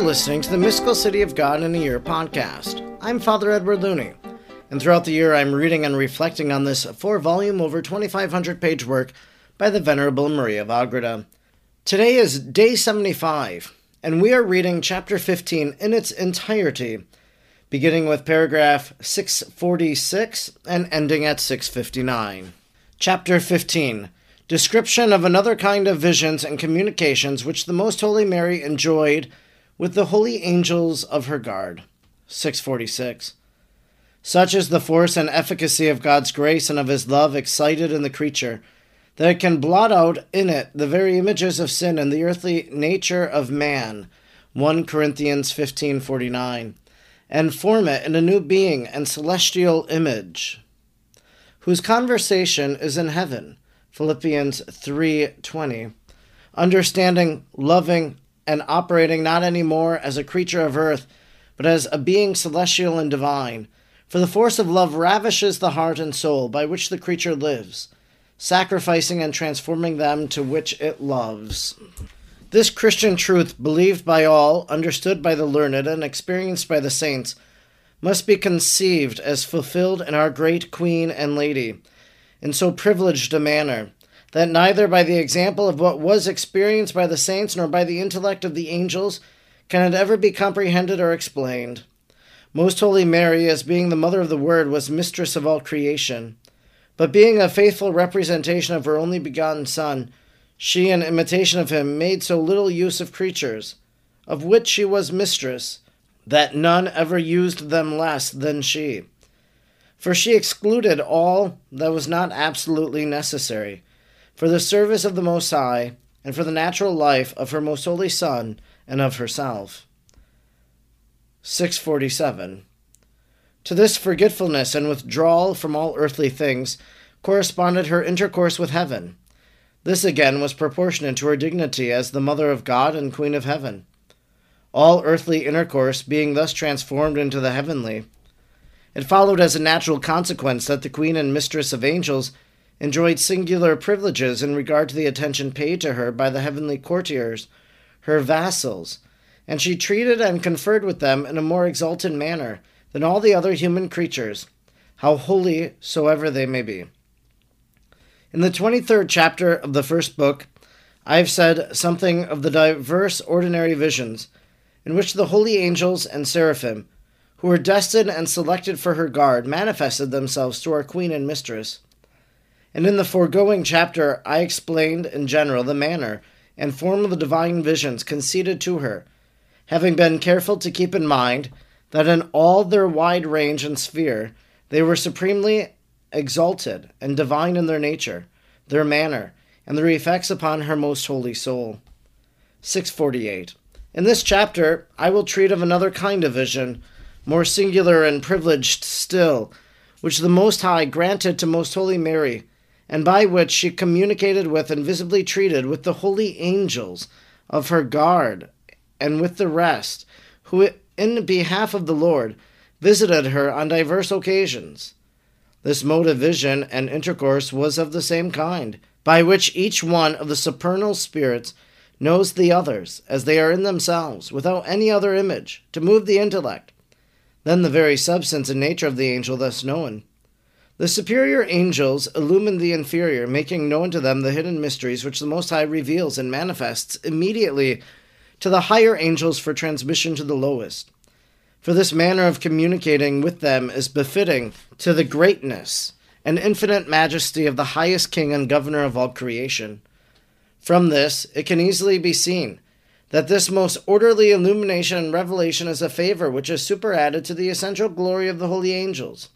are listening to the Mystical City of God in a Year podcast. I'm Father Edward Looney, and throughout the year I'm reading and reflecting on this four volume, over 2,500 page work by the Venerable Maria of Agreda. Today is day 75, and we are reading chapter 15 in its entirety, beginning with paragraph 646 and ending at 659. Chapter 15 Description of another kind of visions and communications which the Most Holy Mary enjoyed with the holy angels of her guard. 646. Such is the force and efficacy of God's grace and of his love excited in the creature, that it can blot out in it the very images of sin and the earthly nature of man. 1 Corinthians 15:49 and form it in a new being and celestial image whose conversation is in heaven Philippians 3:20. Understanding, loving, and operating not any more as a creature of earth, but as a being celestial and divine. For the force of love ravishes the heart and soul by which the creature lives, sacrificing and transforming them to which it loves. This Christian truth, believed by all, understood by the learned, and experienced by the saints, must be conceived as fulfilled in our great Queen and Lady in so privileged a manner, that neither by the example of what was experienced by the saints nor by the intellect of the angels can it ever be comprehended or explained. Most Holy Mary, as being the mother of the Word, was mistress of all creation. But being a faithful representation of her only begotten Son, she, in imitation of him, made so little use of creatures, of which she was mistress, that none ever used them less than she for she excluded all that was not absolutely necessary for the service of the Most High and for the natural life of her most holy Son and of herself. 647. To this forgetfulness and withdrawal from all earthly things corresponded her intercourse with heaven. This again was proportionate to her dignity as the Mother of God and Queen of Heaven. All earthly intercourse being thus transformed into the heavenly, it followed as a natural consequence that the Queen and Mistress of Angels enjoyed singular privileges in regard to the attention paid to her by the heavenly courtiers, her vassals, and she treated and conferred with them in a more exalted manner than all the other human creatures, how holy soever they may be. In the 23rd chapter of the first book, I have said something of the diverse ordinary visions in which the holy angels and seraphim who were destined and selected for her guard, manifested themselves to our queen and mistress. And in the foregoing chapter, I explained in general the manner and form of the divine visions conceded to her, having been careful to keep in mind that in all their wide range and sphere they were supremely exalted and divine in their nature, their manner, and their effects upon her most holy soul. 648. In this chapter, I will treat of another kind of vision more singular and privileged still, which the Most High granted to Most Holy Mary, and by which she communicated with and visibly treated with the holy angels of her guard and with the rest, who, in behalf of the Lord, visited her on diverse occasions. This mode of vision and intercourse was of the same kind, by which each one of the supernal spirits knows the others as they are in themselves, without any other image, to move the intellect, than the very substance and nature of the angel thus known. The superior angels illumine the inferior, making known to them the hidden mysteries which the Most High reveals and manifests immediately to the higher angels for transmission to the lowest. For this manner of communicating with them is befitting to the greatness and infinite majesty of the highest King and Governor of all creation. From this, it can easily be seen that this most orderly illumination and revelation is a favor which is superadded to the essential glory of the holy angels.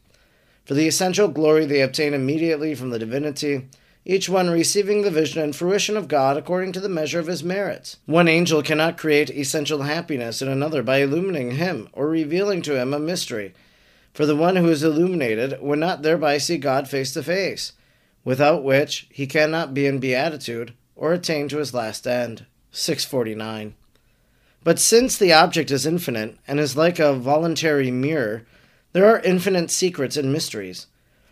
For the essential glory they obtain immediately from the divinity, each one receiving the vision and fruition of God according to the measure of his merits. One angel cannot create essential happiness in another by illumining him or revealing to him a mystery. For the one who is illuminated would not thereby see God face to face, without which he cannot be in beatitude or attain to his last end. 649. But since the object is infinite and is like a voluntary mirror, there are infinite secrets and mysteries,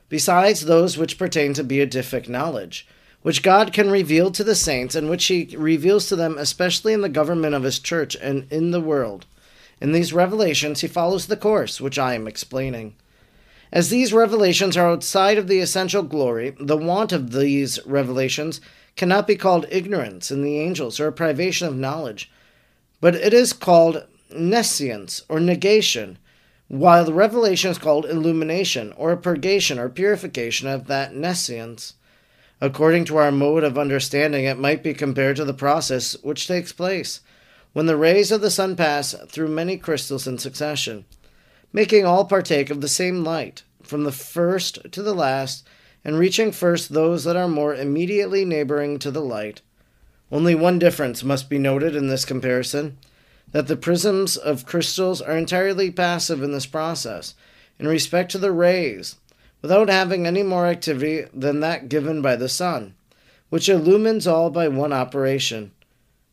besides those which pertain to beatific knowledge, which God can reveal to the saints, and which He reveals to them, especially in the government of His church and in the world. In these revelations, He follows the course which I am explaining. As these revelations are outside of the essential glory, the want of these revelations cannot be called ignorance in the angels or a privation of knowledge, but it is called nescience or negation, while the revelation is called illumination or purgation or purification of that nescience. According to our mode of understanding, it might be compared to the process which takes place when the rays of the sun pass through many crystals in succession, making all partake of the same light, from the first to the last, and reaching first those that are more immediately neighboring to the light. Only one difference must be noted in this comparison that the prisms of crystals are entirely passive in this process in respect to the rays without having any more activity than that given by the sun, which illumines all by one operation.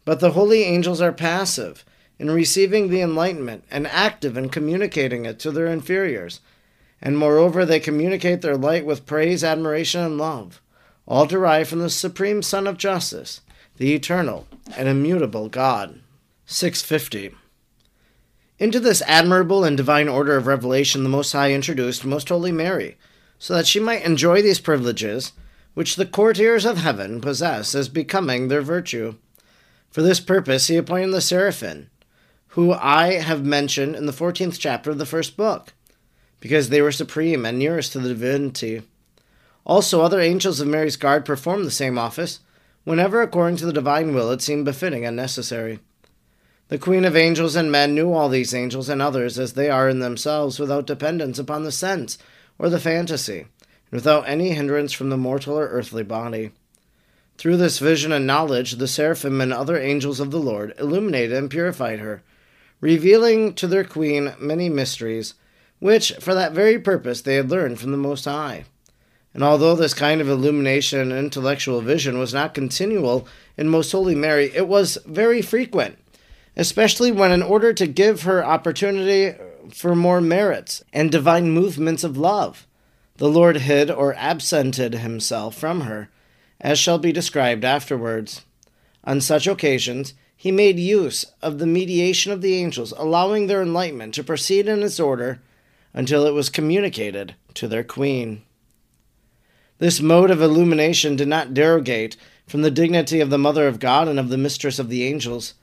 But the holy angels are passive in receiving the enlightenment and active in communicating it to their inferiors. And moreover, they communicate their light with praise, admiration, and love, all derived from the supreme Sun of Justice, the eternal and immutable God. 650. Into this admirable and divine order of revelation the Most High introduced Most Holy Mary, so that she might enjoy these privileges which the courtiers of heaven possess as becoming their virtue. For this purpose he appointed the seraphim, who I have mentioned in the fourteenth chapter of the first book, because they were supreme and nearest to the divinity. Also, other angels of Mary's guard performed the same office, whenever according to the divine will it seemed befitting and necessary. The Queen of angels and men knew all these angels and others as they are in themselves, without dependence upon the sense or the fantasy, and without any hindrance from the mortal or earthly body. Through this vision and knowledge, the seraphim and other angels of the Lord illuminated and purified her, revealing to their queen many mysteries, which, for that very purpose, they had learned from the Most High. And although this kind of illumination and intellectual vision was not continual in Most Holy Mary, it was very frequent, especially when, in order to give her opportunity for more merits and divine movements of love. The Lord hid or absented himself from her, as shall be described afterwards. On such occasions, he made use of the mediation of the angels, allowing their enlightenment to proceed in its order until it was communicated to their queen. This mode of illumination did not derogate from the dignity of the Mother of God and of the Mistress of the angels,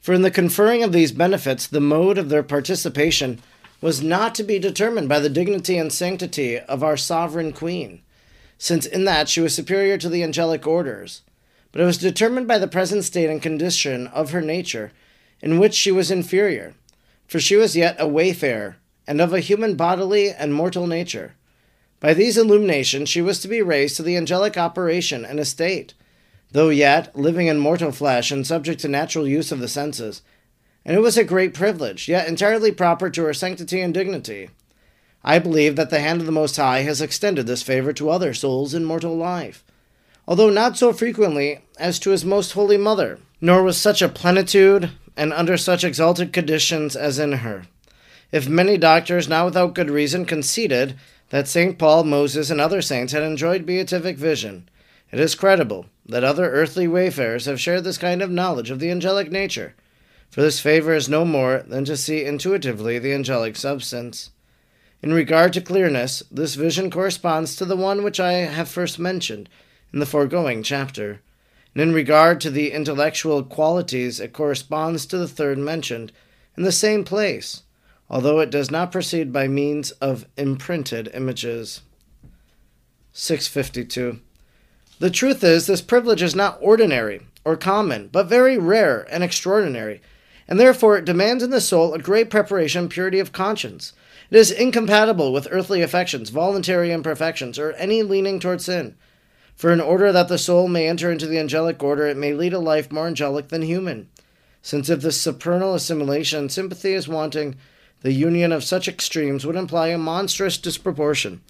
for in the conferring of these benefits, the mode of their participation was not to be determined by the dignity and sanctity of our sovereign queen, since in that she was superior to the angelic orders, but it was determined by the present state and condition of her nature, in which she was inferior, for she was yet a wayfarer, and of a human bodily and mortal nature. By these illuminations she was to be raised to the angelic operation and estate though yet living in mortal flesh and subject to natural use of the senses. And it was a great privilege, yet entirely proper to her sanctity and dignity. I believe that the hand of the Most High has extended this favor to other souls in mortal life, although not so frequently as to his most holy mother, nor with such a plenitude and under such exalted conditions as in her. If many doctors, not without good reason, conceded that St. Paul, Moses, and other saints had enjoyed beatific vision, it is credible that other earthly wayfarers have shared this kind of knowledge of the angelic nature, for this favor is no more than to see intuitively the angelic substance. In regard to clearness, this vision corresponds to the one which I have first mentioned in the foregoing chapter, and in regard to the intellectual qualities, it corresponds to the third mentioned in the same place, although it does not proceed by means of imprinted images. 652. The truth is, this privilege is not ordinary or common, but very rare and extraordinary, and therefore it demands in the soul a great preparation and purity of conscience. It is incompatible with earthly affections, voluntary imperfections, or any leaning toward sin. For in order that the soul may enter into the angelic order, it may lead a life more angelic than human. Since if this supernal assimilation and sympathy is wanting, the union of such extremes would imply a monstrous disproportion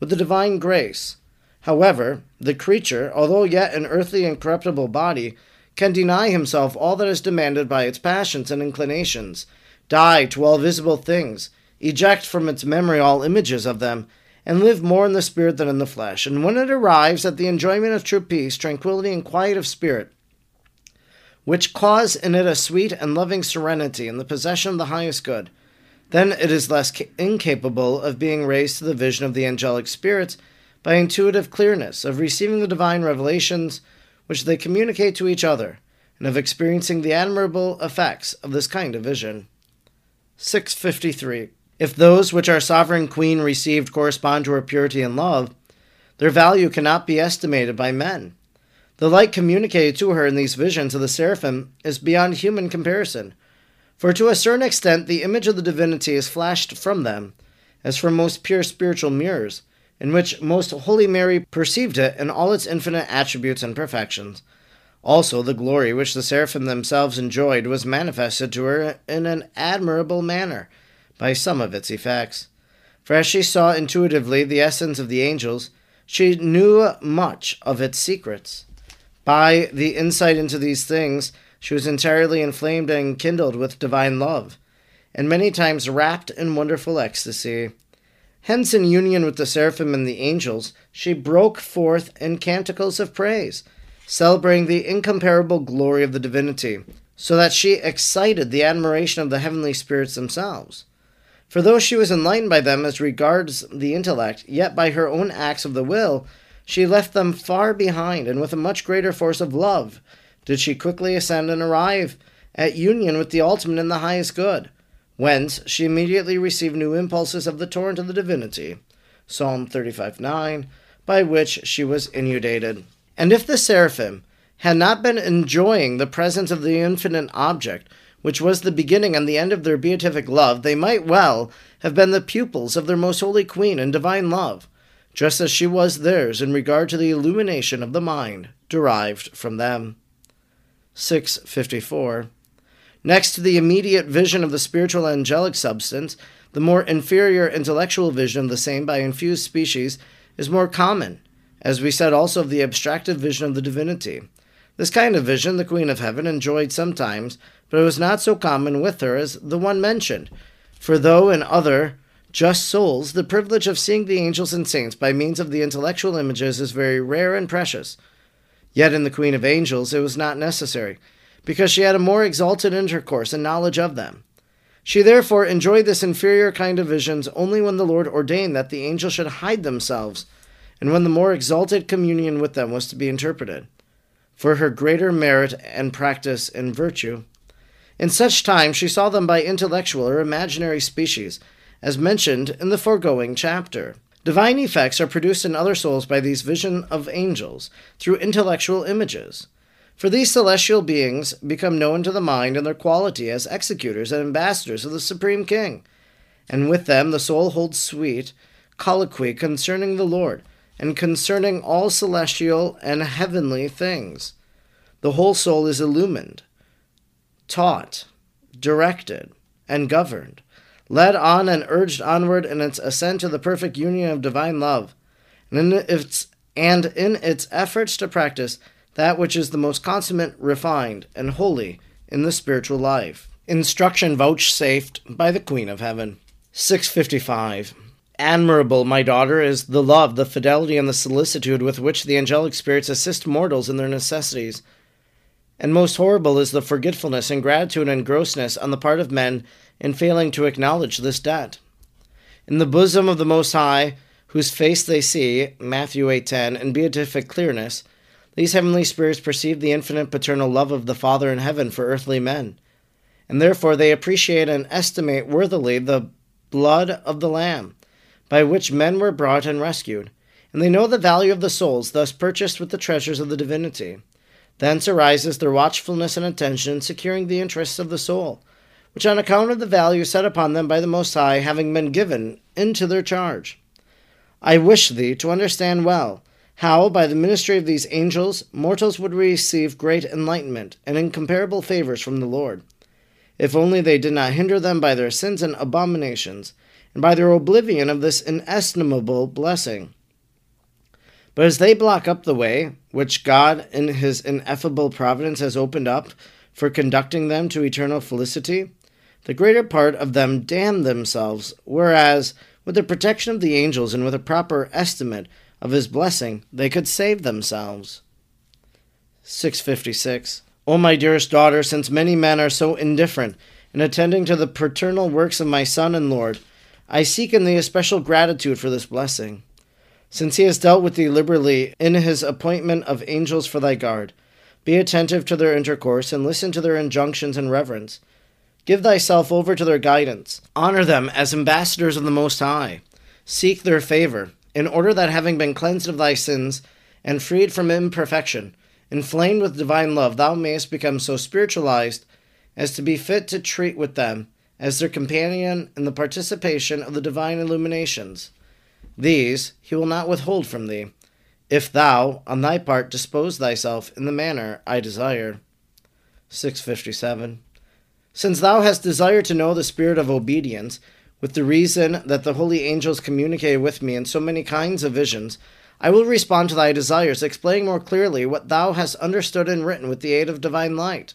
with the divine grace However, the creature, although yet an earthly and corruptible body, can deny himself all that is demanded by its passions and inclinations, die to all visible things, eject from its memory all images of them, and live more in the spirit than in the flesh. And when it arrives at the enjoyment of true peace, tranquility, and quiet of spirit, which cause in it a sweet and loving serenity in the possession of the highest good, then it is less ca- incapable of being raised to the vision of the angelic spirits by intuitive clearness, of receiving the divine revelations which they communicate to each other, and of experiencing the admirable effects of this kind of vision. 653. If those which our sovereign queen received correspond to her purity and love, their value cannot be estimated by men. The light communicated to her in these visions of the seraphim is beyond human comparison, for to a certain extent the image of the divinity is flashed from them, as from most pure spiritual mirrors, in which most holy Mary perceived it in all its infinite attributes and perfections. Also, the glory which the seraphim themselves enjoyed was manifested to her in an admirable manner by some of its effects. For as she saw intuitively the essence of the angels, she knew much of its secrets. By the insight into these things, she was entirely inflamed and kindled with divine love, and many times wrapped in wonderful ecstasy. Hence, in union with the seraphim and the angels, she broke forth in canticles of praise, celebrating the incomparable glory of the divinity, so that she excited the admiration of the heavenly spirits themselves. For though she was enlightened by them as regards the intellect, yet by her own acts of the will, she left them far behind, and with a much greater force of love did she quickly ascend and arrive at union with the ultimate and the highest good whence she immediately received new impulses of the torrent of the divinity. Psalm 35 9, by which she was inundated. And if the seraphim had not been enjoying the presence of the infinite object, which was the beginning and the end of their beatific love, they might well have been the pupils of their most holy queen in divine love, just as she was theirs in regard to the illumination of the mind derived from them. 654. Next to the immediate vision of the spiritual angelic substance, the more inferior intellectual vision of the same by infused species is more common, as we said also of the abstractive vision of the divinity. This kind of vision the Queen of Heaven enjoyed sometimes, but it was not so common with her as the one mentioned. For though in other just souls the privilege of seeing the angels and saints by means of the intellectual images is very rare and precious, yet in the Queen of Angels it was not necessary because she had a more exalted intercourse and knowledge of them. She therefore enjoyed this inferior kind of visions only when the Lord ordained that the angels should hide themselves, and when the more exalted communion with them was to be interpreted, for her greater merit and practice in virtue. In such times she saw them by intellectual or imaginary species, as mentioned in the foregoing chapter. Divine effects are produced in other souls by these visions of angels through intellectual images. For these celestial beings become known to the mind in their quality as executors and ambassadors of the Supreme King, and with them the soul holds sweet colloquy concerning the Lord, and concerning all celestial and heavenly things. The whole soul is illumined, taught, directed, and governed, led on and urged onward in its ascent to the perfect union of divine love, and in its, and in its efforts to practice that which is the most consummate, refined, and holy in the spiritual life. Instruction vouchsafed by the Queen of Heaven. 655. Admirable, my daughter, is the love, the fidelity, and the solicitude with which the angelic spirits assist mortals in their necessities. And most horrible is the forgetfulness, ingratitude, and grossness on the part of men in failing to acknowledge this debt. In the bosom of the Most High, whose face they see, Matthew 8.10, in beatific clearness, these heavenly spirits perceive the infinite paternal love of the Father in heaven for earthly men, and therefore they appreciate and estimate worthily the blood of the Lamb, by which men were brought and rescued, and they know the value of the souls thus purchased with the treasures of the divinity. Thence arises their watchfulness and attention in securing the interests of the soul, which on account of the value set upon them by the Most High having been given into their charge. I wish thee to understand well how, by the ministry of these angels, mortals would receive great enlightenment and incomparable favors from the Lord, if only they did not hinder them by their sins and abominations, and by their oblivion of this inestimable blessing. But as they block up the way, which God in his ineffable providence has opened up for conducting them to eternal felicity, the greater part of them damn themselves, whereas With the protection of the angels and with a proper estimate of his blessing, they could save themselves. 656. O my dearest daughter, since many men are so indifferent in attending to the paternal works of my Son and Lord, I seek in thee a special gratitude for this blessing. Since he has dealt with thee liberally in his appointment of angels for thy guard, be attentive to their intercourse and listen to their injunctions and reverence. Give thyself over to their guidance. Honor them as ambassadors of the Most High. Seek their favor, in order that having been cleansed of thy sins and freed from imperfection, inflamed with divine love, thou mayest become so spiritualized as to be fit to treat with them as their companion in the participation of the divine illuminations. These he will not withhold from thee, if thou, on thy part, dispose thyself in the manner I desire. 657. Since thou hast desired to know the spirit of obedience, with the reason that the holy angels communicated with me in so many kinds of visions, I will respond to thy desires, explaining more clearly what thou hast understood and written with the aid of divine light.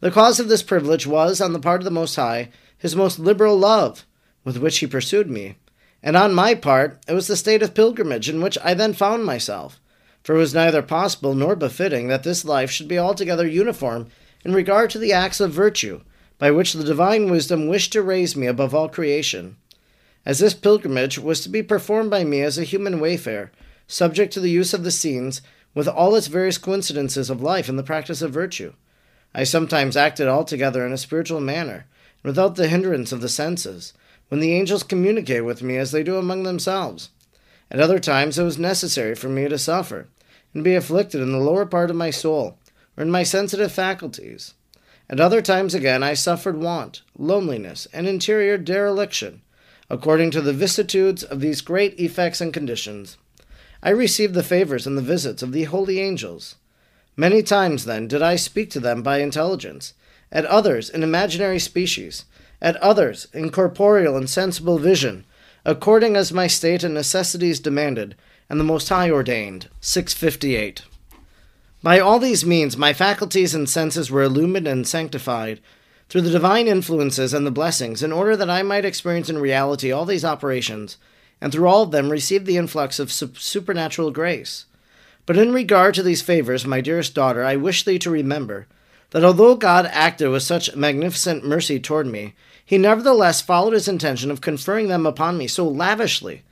The cause of this privilege was, on the part of the Most High, his most liberal love, with which he pursued me. And on my part, it was the state of pilgrimage in which I then found myself. For it was neither possible nor befitting that this life should be altogether uniform in regard to the acts of virtue, by which the divine wisdom wished to raise me above all creation. As this pilgrimage was to be performed by me as a human wayfarer, subject to the use of the scenes, with all its various coincidences of life and the practice of virtue. I sometimes acted altogether in a spiritual manner, without the hindrance of the senses, when the angels communicate with me as they do among themselves. At other times it was necessary for me to suffer, and be afflicted in the lower part of my soul, or in my sensitive faculties. At other times again I suffered want, loneliness, and interior dereliction, according to the vicissitudes of these great effects and conditions. I received the favors and the visits of the holy angels. Many times, then, did I speak to them by intelligence, at others in imaginary species, at others in corporeal and sensible vision, according as my state and necessities demanded, and the Most High ordained. 658. By all these means, my faculties and senses were illumined and sanctified through the divine influences and the blessings, in order that I might experience in reality all these operations, and through all of them receive the influx of supernatural grace. But in regard to these favors, my dearest daughter, I wish thee to remember that although God acted with such magnificent mercy toward me, he nevertheless followed his intention of conferring them upon me so lavishly,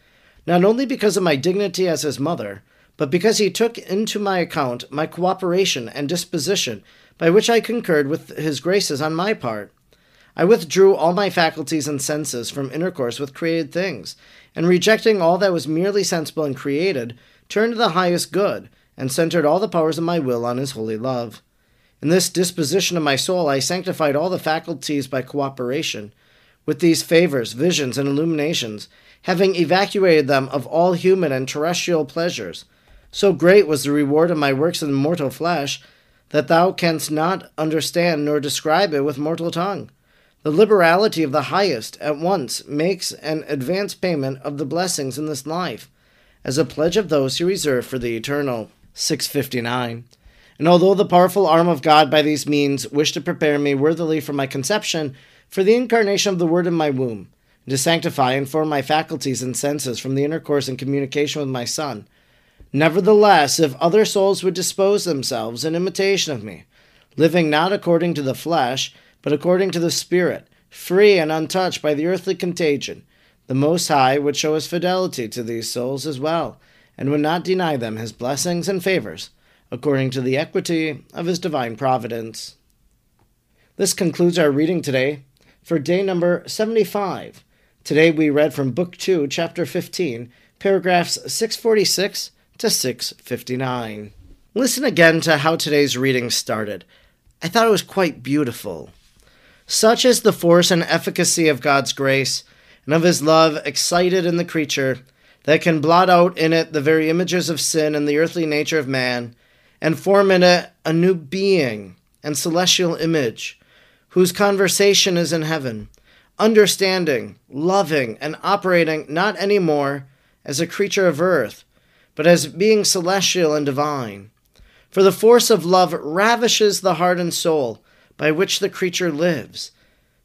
not only because of my dignity as his mother, but because he took into my account my cooperation and disposition, by which I concurred with his graces on my part. I withdrew all my faculties and senses from intercourse with created things, and rejecting all that was merely sensible and created, turned to the highest good, and centered all the powers of my will on his holy love. In this disposition of my soul, I sanctified all the faculties by cooperation. With these favors, visions, and illuminations, having evacuated them of all human and terrestrial pleasures, so great was the reward of my works in mortal flesh, that thou canst not understand nor describe it with mortal tongue. The liberality of the highest at once makes an advance payment of the blessings in this life, as a pledge of those he reserved for the eternal. 659. And although the powerful arm of God by these means wished to prepare me worthily for my conception, for the incarnation of the Word in my womb, and to sanctify and form my faculties and senses from the intercourse and communication with my Son, Nevertheless, if other souls would dispose themselves in imitation of me, living not according to the flesh, but according to the Spirit, free and untouched by the earthly contagion, the Most High would show his fidelity to these souls as well, and would not deny them his blessings and favors, according to the equity of his divine providence. This concludes our reading today for day number 75. Today we read from Book 2, Chapter 15, paragraphs 646 to 659. Listen again to how today's reading started. I thought it was quite beautiful. Such is the force and efficacy of God's grace and of his love excited in the creature that can blot out in it the very images of sin and the earthly nature of man and form in it a new being and celestial image whose conversation is in heaven, understanding, loving, and operating not any more as a creature of earth but as being celestial and divine. For the force of love ravishes the heart and soul by which the creature lives,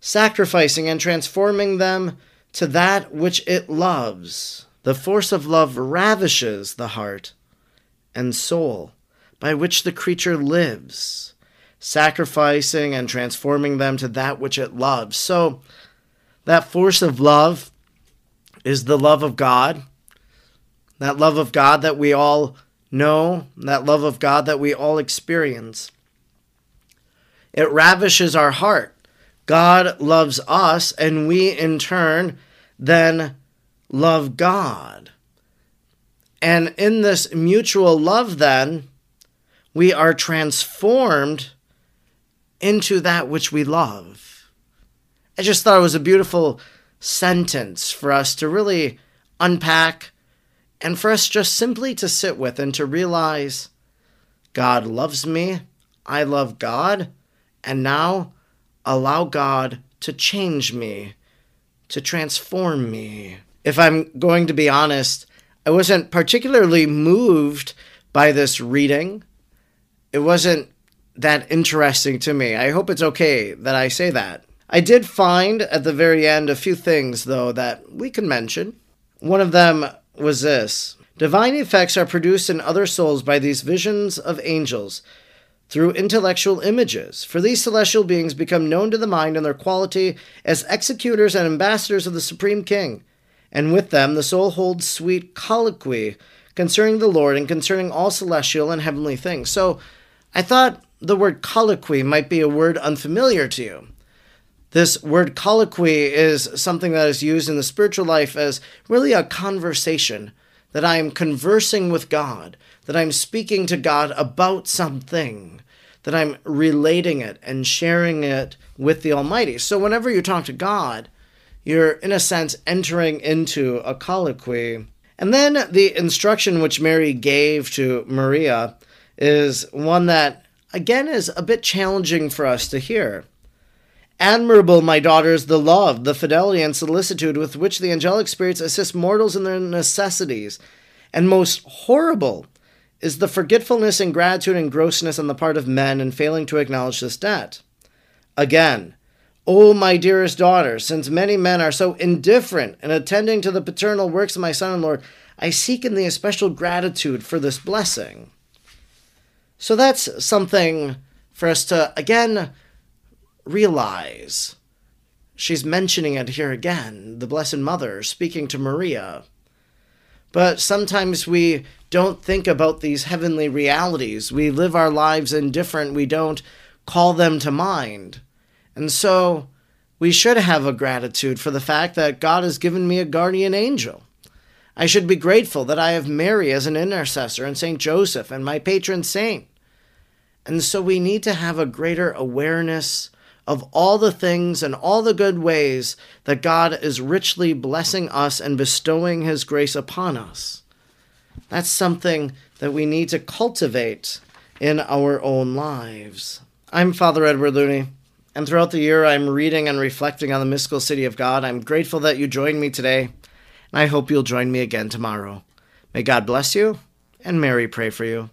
sacrificing and transforming them to that which it loves. The force of love ravishes the heart and soul by which the creature lives, sacrificing and transforming them to that which it loves. So, that force of love is the love of God, that love of God that we all know, that love of God that we all experience. It ravishes our heart. God loves us, and we in turn then love God. And in this mutual love, then, we are transformed into that which we love. I just thought it was a beautiful sentence for us to really unpack and for us just simply to sit with and to realize God loves me, I love God, and now allow God to change me, to transform me. If I'm going to be honest, I wasn't particularly moved by this reading. It wasn't that interesting to me. I hope it's okay that I say that. I did find at the very end a few things, though, that we can mention. One of them was this Divine effects are produced in other souls by these visions of angels through intellectual images, for these celestial beings become known to the mind in their quality as executors and ambassadors of the Supreme King, and with them the soul holds sweet colloquy concerning the Lord and concerning all celestial and heavenly things. So I thought the word colloquy might be a word unfamiliar to you. This word colloquy is something that is used in the spiritual life as really a conversation, that I am conversing with God, that I'm speaking to God about something, that I'm relating it and sharing it with the Almighty. So whenever you talk to God, you're, in a sense, entering into a colloquy. And then the instruction which Mary gave to Maria is one that, again, is a bit challenging for us to hear. Admirable, my daughters, the love, the fidelity, and solicitude with which the angelic spirits assist mortals in their necessities, and most horrible is the forgetfulness, ingratitude, and grossness on the part of men in failing to acknowledge this debt. Again, O my dearest daughter, since many men are so indifferent in attending to the paternal works of my son and Lord, I seek in thee especial gratitude for this blessing. So that's something for us to, again, realize. She's mentioning it here again, the Blessed Mother speaking to Maria. But sometimes we don't think about these heavenly realities. We live our lives indifferent, we don't call them to mind. And so we should have a gratitude for the fact that God has given me a guardian angel. I should be grateful that I have Mary as an intercessor and St. Joseph and my patron saint. And so we need to have a greater awareness of all the things and all the good ways that God is richly blessing us and bestowing His grace upon us. That's something that we need to cultivate in our own lives. I'm Father Edward Looney, and throughout the year I'm reading and reflecting on the mystical city of God. I'm grateful that you joined me today, and I hope you'll join me again tomorrow. May God bless you, and Mary pray for you.